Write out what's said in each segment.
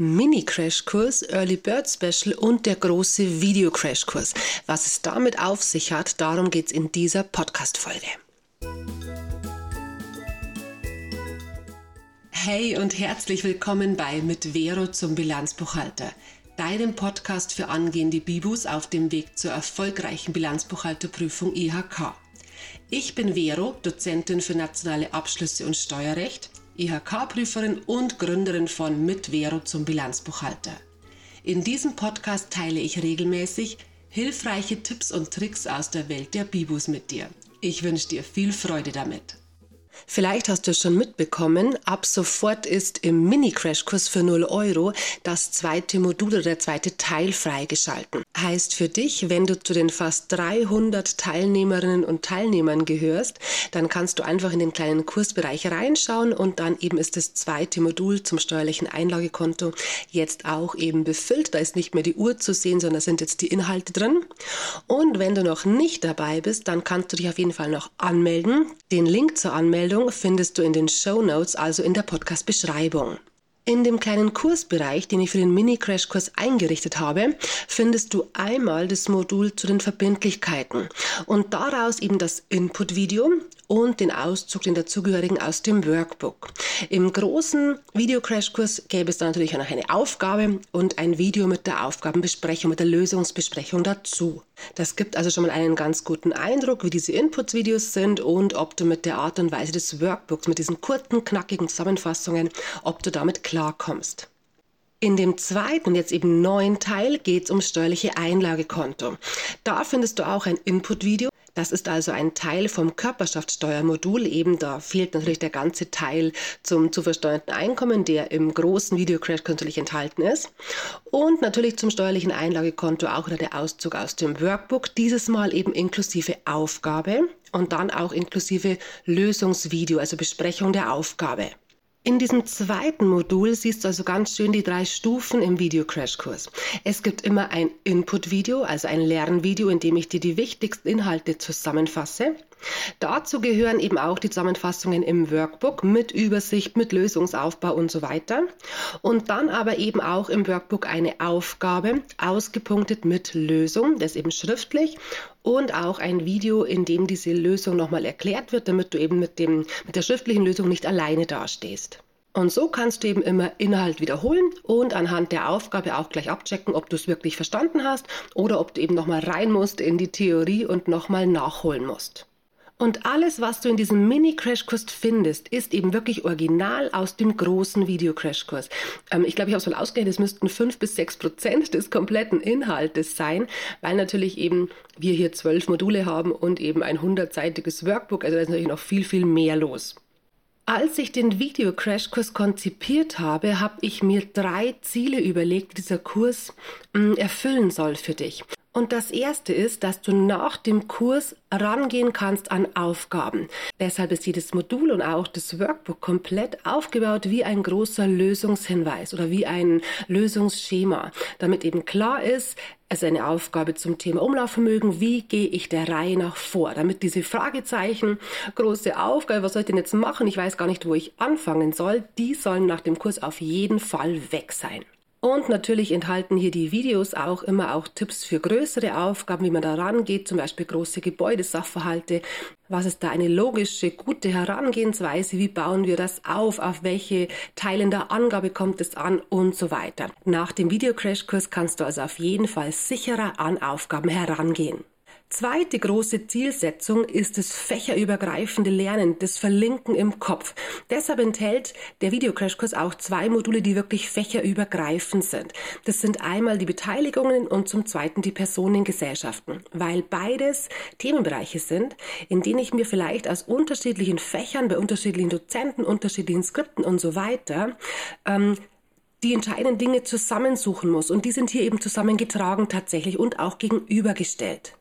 Mini-Crashkurs, Early Bird Special und der große Video-Crashkurs. Was es damit auf sich hat, darum geht es in dieser Podcast-Folge. Hey und herzlich willkommen bei Mit Vero zum Bilanzbuchhalter, deinem Podcast für angehende Bibus auf dem Weg zur erfolgreichen Bilanzbuchhalterprüfung IHK. Ich bin Vero, Dozentin für nationale Abschlüsse und Steuerrecht IHK-Prüferin und Gründerin von Mit Vero zum Bilanzbuchhalter. In diesem Podcast teile ich regelmäßig hilfreiche Tipps und Tricks aus der Welt der Bibus mit dir. Ich wünsche dir viel Freude damit. Vielleicht hast du schon mitbekommen, ab sofort ist im Mini-Crashkurs für 0 Euro das zweite Modul oder der zweite Teil freigeschalten. Heißt für dich, wenn du zu den fast 300 Teilnehmerinnen und Teilnehmern gehörst, dann kannst du einfach in den kleinen Kursbereich reinschauen und dann eben ist das zweite Modul zum steuerlichen Einlagekonto jetzt auch eben befüllt. Da ist nicht mehr die Uhr zu sehen, sondern sind jetzt die Inhalte drin. Und wenn du noch nicht dabei bist, dann kannst du dich auf jeden Fall noch anmelden. Den Link zur Anmeldung Anmeldung findest du in den Show Notes, also in der Podcast-Beschreibung. In dem kleinen Kursbereich, den ich für den Mini-Crash-Kurs eingerichtet habe, findest du einmal das Modul zu den Verbindlichkeiten und daraus eben das Input-Video und den Auszug, den dazugehörigen aus dem Workbook. Im großen Video-Crash-Kurs gäbe es dann natürlich auch noch eine Aufgabe und ein Video mit der Aufgabenbesprechung, mit der Lösungsbesprechung dazu. Das gibt also schon mal einen ganz guten Eindruck, wie diese Inputs-Videos sind und ob du mit der Art und Weise des Workbooks, mit diesen kurzen, knackigen Zusammenfassungen, ob du damit klarkommst. In dem zweiten, jetzt eben neuen Teil geht es um steuerliche Einlagekonto. Da findest du auch ein Input-Video das ist also ein Teil vom Körperschaftssteuermodul. Eben da fehlt natürlich der ganze Teil zum zu versteuerten Einkommen, der im großen Videocrash natürlich enthalten ist. Und natürlich zum steuerlichen Einlagekonto auch wieder der Auszug aus dem Workbook. Dieses Mal eben inklusive Aufgabe und dann auch inklusive Lösungsvideo, also Besprechung der Aufgabe. In diesem zweiten Modul siehst du also ganz schön die drei Stufen im Video-Crash-Kurs. Es gibt immer ein Input-Video, also ein Lernvideo, in dem ich dir die wichtigsten Inhalte zusammenfasse. Dazu gehören eben auch die Zusammenfassungen im Workbook mit Übersicht, mit Lösungsaufbau und so weiter. Und dann aber eben auch im Workbook eine Aufgabe, ausgepunktet mit Lösung, das eben schriftlich und auch ein Video, in dem diese Lösung nochmal erklärt wird, damit du eben mit, dem, mit der schriftlichen Lösung nicht alleine dastehst. Und so kannst du eben immer Inhalt wiederholen und anhand der Aufgabe auch gleich abchecken, ob du es wirklich verstanden hast oder ob du eben nochmal rein musst in die Theorie und nochmal nachholen musst. Und alles, was du in diesem Mini-Crashkurs findest, ist eben wirklich original aus dem großen Video-Crashkurs. Ähm, ich glaube, ich habe es mal ausgerechnet, es müssten fünf bis sechs Prozent des kompletten Inhaltes sein, weil natürlich eben wir hier zwölf Module haben und eben ein hundertseitiges Workbook. Also da ist natürlich noch viel, viel mehr los. Als ich den Video-Crashkurs konzipiert habe, habe ich mir drei Ziele überlegt, die dieser Kurs mm, erfüllen soll für dich. Und das erste ist, dass du nach dem Kurs rangehen kannst an Aufgaben. Deshalb ist jedes Modul und auch das Workbook komplett aufgebaut wie ein großer Lösungshinweis oder wie ein Lösungsschema, damit eben klar ist, es ist eine Aufgabe zum Thema Umlaufvermögen. Wie gehe ich der Reihe nach vor? Damit diese Fragezeichen, große Aufgabe, was soll ich denn jetzt machen? Ich weiß gar nicht, wo ich anfangen soll. Die sollen nach dem Kurs auf jeden Fall weg sein. Und natürlich enthalten hier die Videos auch immer auch Tipps für größere Aufgaben, wie man da rangeht, zum Beispiel große Gebäudesachverhalte. Was ist da eine logische, gute Herangehensweise? Wie bauen wir das auf? Auf welche Teilen der Angabe kommt es an? Und so weiter. Nach dem Videocrashkurs kannst du also auf jeden Fall sicherer an Aufgaben herangehen. Zweite große Zielsetzung ist das fächerübergreifende Lernen, das Verlinken im Kopf. Deshalb enthält der Videocrashkurs auch zwei Module, die wirklich fächerübergreifend sind. Das sind einmal die Beteiligungen und zum zweiten die Personengesellschaften, weil beides Themenbereiche sind, in denen ich mir vielleicht aus unterschiedlichen Fächern, bei unterschiedlichen Dozenten, unterschiedlichen Skripten und so weiter ähm, die entscheidenden Dinge zusammensuchen muss. Und die sind hier eben zusammengetragen tatsächlich und auch gegenübergestellt.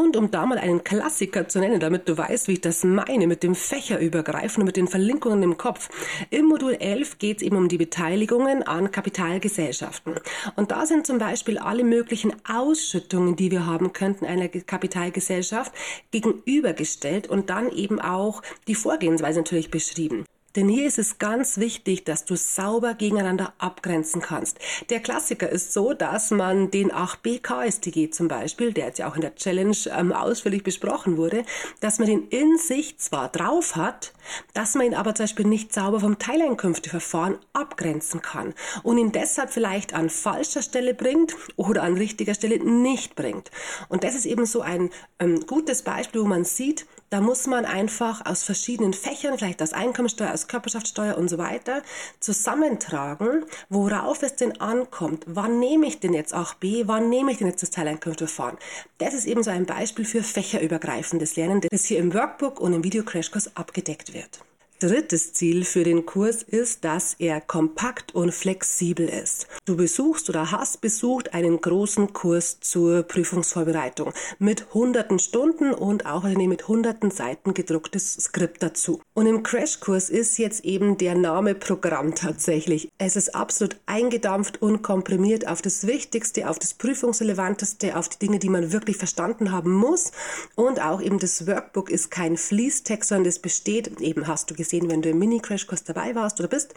Und um da mal einen Klassiker zu nennen, damit du weißt, wie ich das meine, mit dem Fächerübergreifen und mit den Verlinkungen im Kopf. Im Modul 11 geht es eben um die Beteiligungen an Kapitalgesellschaften. Und da sind zum Beispiel alle möglichen Ausschüttungen, die wir haben könnten, einer Kapitalgesellschaft gegenübergestellt und dann eben auch die Vorgehensweise natürlich beschrieben. Denn hier ist es ganz wichtig, dass du sauber gegeneinander abgrenzen kannst. Der Klassiker ist so, dass man den 8b KSTG zum Beispiel, der jetzt ja auch in der Challenge ähm, ausführlich besprochen wurde, dass man den in sich zwar drauf hat, dass man ihn aber zum Beispiel nicht sauber vom Teileinkünfteverfahren abgrenzen kann und ihn deshalb vielleicht an falscher Stelle bringt oder an richtiger Stelle nicht bringt. Und das ist eben so ein ähm, gutes Beispiel, wo man sieht, da muss man einfach aus verschiedenen Fächern, vielleicht aus Einkommensteuer, aus Körperschaftssteuer und so weiter, zusammentragen, worauf es denn ankommt. Wann nehme ich denn jetzt auch B? Wann nehme ich denn jetzt das Teileinkünfteverfahren? Das ist eben so ein Beispiel für fächerübergreifendes Lernen, das hier im Workbook und im Videocrashkurs abgedeckt wird. Drittes Ziel für den Kurs ist, dass er kompakt und flexibel ist. Du besuchst oder hast besucht einen großen Kurs zur Prüfungsvorbereitung mit hunderten Stunden und auch mit hunderten Seiten gedrucktes Skript dazu. Und im Crashkurs ist jetzt eben der Name Programm tatsächlich. Es ist absolut eingedampft und komprimiert auf das Wichtigste, auf das Prüfungsrelevanteste, auf die Dinge, die man wirklich verstanden haben muss. Und auch eben das Workbook ist kein Fließtext, sondern es besteht, eben hast du gesehen, gesehen, wenn du im Mini-Crashkurs dabei warst oder bist,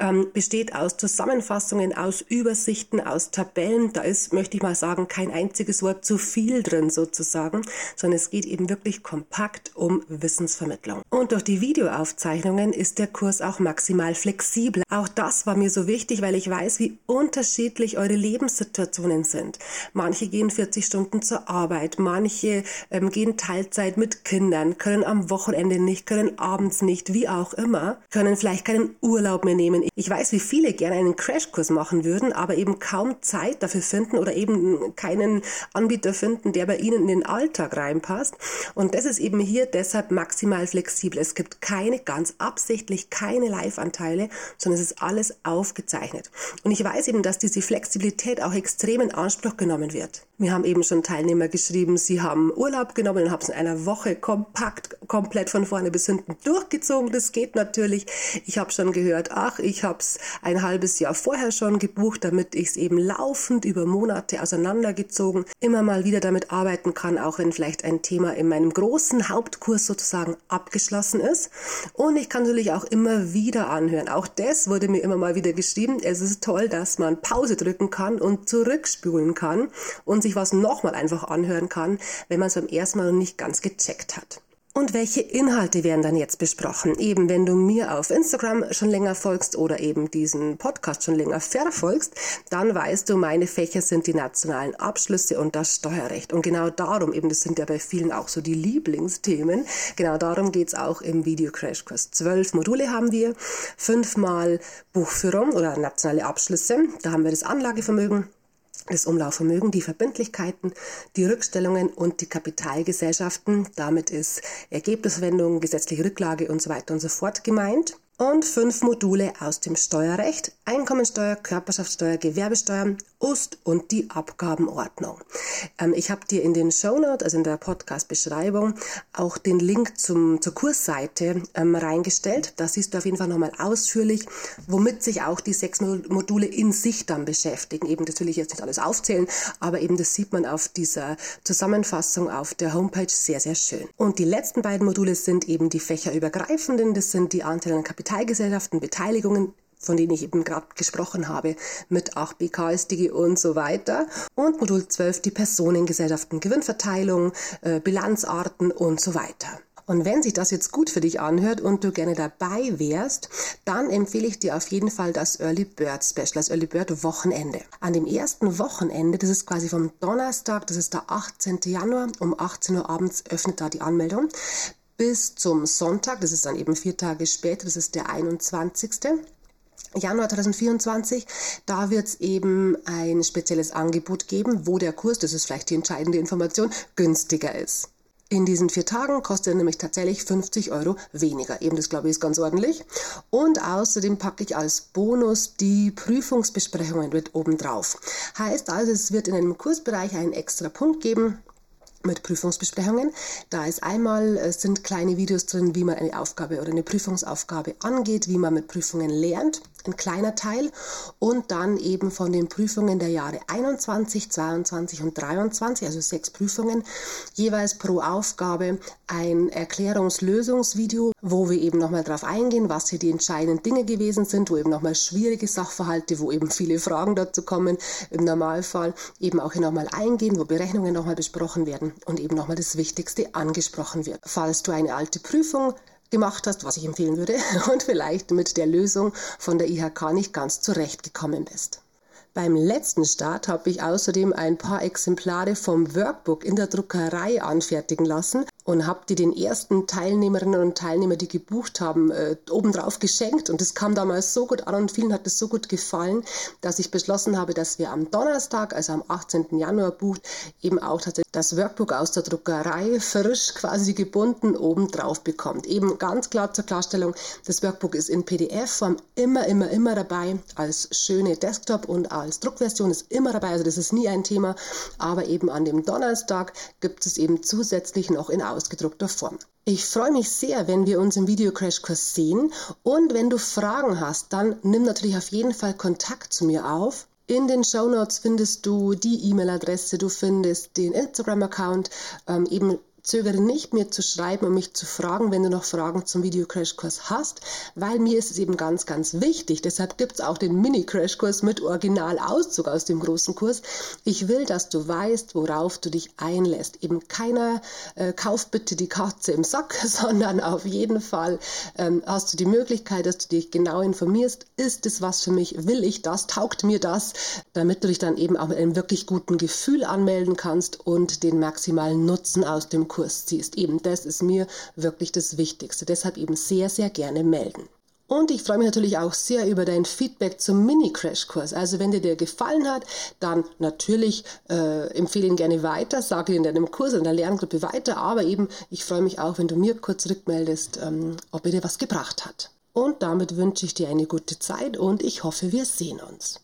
ähm, besteht aus Zusammenfassungen, aus Übersichten, aus Tabellen. Da ist, möchte ich mal sagen, kein einziges Wort zu viel drin sozusagen, sondern es geht eben wirklich kompakt um Wissensvermittlung. Und durch die Videoaufzeichnungen ist der Kurs auch maximal flexibel. Auch das war mir so wichtig, weil ich weiß, wie unterschiedlich eure Lebenssituationen sind. Manche gehen 40 Stunden zur Arbeit, manche ähm, gehen Teilzeit mit Kindern, können am Wochenende nicht, können abends nicht, wie auch immer, können vielleicht keinen Urlaub mehr nehmen. Ich weiß, wie viele gerne einen Crashkurs machen würden, aber eben kaum Zeit dafür finden oder eben keinen Anbieter finden, der bei ihnen in den Alltag reinpasst. Und das ist eben hier deshalb maximal flexibel. Es gibt keine ganz absichtlich keine Live-Anteile, sondern es ist alles aufgezeichnet. Und ich weiß eben, dass diese Flexibilität auch extrem in Anspruch genommen wird. Wir haben eben schon Teilnehmer geschrieben, sie haben Urlaub genommen und haben es in einer Woche kompakt, komplett von vorne bis hinten durchgezogen. Das geht natürlich. Ich habe schon gehört, ach, ich habe es ein halbes Jahr vorher schon gebucht, damit ich es eben laufend über Monate auseinandergezogen immer mal wieder damit arbeiten kann, auch wenn vielleicht ein Thema in meinem großen Hauptkurs sozusagen abgeschlossen ist. Und ich kann natürlich auch immer wieder anhören. Auch das wurde mir immer mal wieder geschrieben. Es ist toll, dass man Pause drücken kann und zurückspulen kann und sich was nochmal einfach anhören kann, wenn man es beim ersten Mal noch nicht ganz gecheckt hat. Und welche Inhalte werden dann jetzt besprochen? Eben, wenn du mir auf Instagram schon länger folgst oder eben diesen Podcast schon länger verfolgst, dann weißt du, meine Fächer sind die nationalen Abschlüsse und das Steuerrecht. Und genau darum, eben, das sind ja bei vielen auch so die Lieblingsthemen, genau darum geht's auch im Video Crashkurs. Zwölf Module haben wir, fünfmal Buchführung oder nationale Abschlüsse. Da haben wir das Anlagevermögen, das Umlaufvermögen, die Verbindlichkeiten, die Rückstellungen und die Kapitalgesellschaften. Damit ist Ergebniswendung, gesetzliche Rücklage und so weiter und so fort gemeint und fünf Module aus dem Steuerrecht, Einkommensteuer, Körperschaftssteuer, Gewerbesteuer, UST und die Abgabenordnung. Ähm, ich habe dir in den Shownote, also in der Podcast-Beschreibung, auch den Link zum, zur Kursseite ähm, reingestellt. Da siehst du auf jeden Fall nochmal ausführlich, womit sich auch die sechs Module in sich dann beschäftigen. Eben, das will ich jetzt nicht alles aufzählen, aber eben das sieht man auf dieser Zusammenfassung auf der Homepage sehr, sehr schön. Und die letzten beiden Module sind eben die fächerübergreifenden, das sind die Anteile an Kapital Kapitalgesellschaften, Beteiligungen, von denen ich eben gerade gesprochen habe, mit 8 BKSDG und so weiter. Und Modul 12 die Personengesellschaften, Gewinnverteilung, äh, Bilanzarten und so weiter. Und wenn sich das jetzt gut für dich anhört und du gerne dabei wärst, dann empfehle ich dir auf jeden Fall das Early Bird Special, das Early Bird Wochenende. An dem ersten Wochenende, das ist quasi vom Donnerstag, das ist der 18. Januar, um 18 Uhr abends öffnet da die Anmeldung bis zum Sonntag, das ist dann eben vier Tage später, das ist der 21. Januar 2024, da wird es eben ein spezielles Angebot geben, wo der Kurs, das ist vielleicht die entscheidende Information, günstiger ist. In diesen vier Tagen kostet er nämlich tatsächlich 50 Euro weniger. Eben das glaube ich ist ganz ordentlich. Und außerdem packe ich als Bonus die Prüfungsbesprechungen mit oben drauf. Heißt also, es wird in einem Kursbereich einen extra Punkt geben, mit Prüfungsbesprechungen. Da ist einmal äh, sind kleine Videos drin, wie man eine Aufgabe oder eine Prüfungsaufgabe angeht, wie man mit Prüfungen lernt, ein kleiner Teil. Und dann eben von den Prüfungen der Jahre 21, 22 und 23, also sechs Prüfungen, jeweils pro Aufgabe ein Erklärungslösungsvideo, wo wir eben nochmal drauf eingehen, was hier die entscheidenden Dinge gewesen sind, wo eben nochmal schwierige Sachverhalte, wo eben viele Fragen dazu kommen, im Normalfall eben auch hier nochmal eingehen, wo Berechnungen nochmal besprochen werden und eben nochmal das Wichtigste angesprochen wird. Falls du eine alte Prüfung gemacht hast, was ich empfehlen würde, und vielleicht mit der Lösung von der IHK nicht ganz zurechtgekommen bist. Beim letzten Start habe ich außerdem ein paar Exemplare vom Workbook in der Druckerei anfertigen lassen und habe die den ersten Teilnehmerinnen und Teilnehmern, die gebucht haben, äh, obendrauf geschenkt. Und das kam damals so gut an und vielen hat es so gut gefallen, dass ich beschlossen habe, dass wir am Donnerstag, also am 18. Januar bucht, eben auch tatsächlich das Workbook aus der Druckerei frisch quasi gebunden obendrauf bekommt. Eben ganz klar zur Klarstellung, das Workbook ist in PDF-Form immer, immer, immer dabei, als schöne Desktop- und als Druckversion ist immer dabei, also das ist nie ein Thema. Aber eben an dem Donnerstag gibt es eben zusätzlich noch in ausgedruckter Form. Ich freue mich sehr, wenn wir uns im Video-Crash-Kurs sehen und wenn du Fragen hast, dann nimm natürlich auf jeden Fall Kontakt zu mir auf. In den Show Notes findest du die E-Mail-Adresse, du findest den Instagram-Account, ähm, eben Zögere nicht, mir zu schreiben und mich zu fragen, wenn du noch Fragen zum Video-Crashkurs hast, weil mir ist es eben ganz, ganz wichtig. Deshalb gibt es auch den Mini-Crashkurs mit Originalauszug aus dem großen Kurs. Ich will, dass du weißt, worauf du dich einlässt. Eben keiner äh, kauft bitte die Katze im Sack, sondern auf jeden Fall ähm, hast du die Möglichkeit, dass du dich genau informierst. Ist es was für mich? Will ich das? Taugt mir das? Damit du dich dann eben auch mit einem wirklich guten Gefühl anmelden kannst und den maximalen Nutzen aus dem Kurs Kurs ziehst. Eben das ist mir wirklich das Wichtigste. Deshalb eben sehr, sehr gerne melden. Und ich freue mich natürlich auch sehr über dein Feedback zum Mini-Crash-Kurs. Also wenn dir der gefallen hat, dann natürlich äh, empfehle ihn gerne weiter, sage ihn in deinem Kurs, in der Lerngruppe weiter. Aber eben, ich freue mich auch, wenn du mir kurz rückmeldest, ähm, ob er dir was gebracht hat. Und damit wünsche ich dir eine gute Zeit und ich hoffe, wir sehen uns.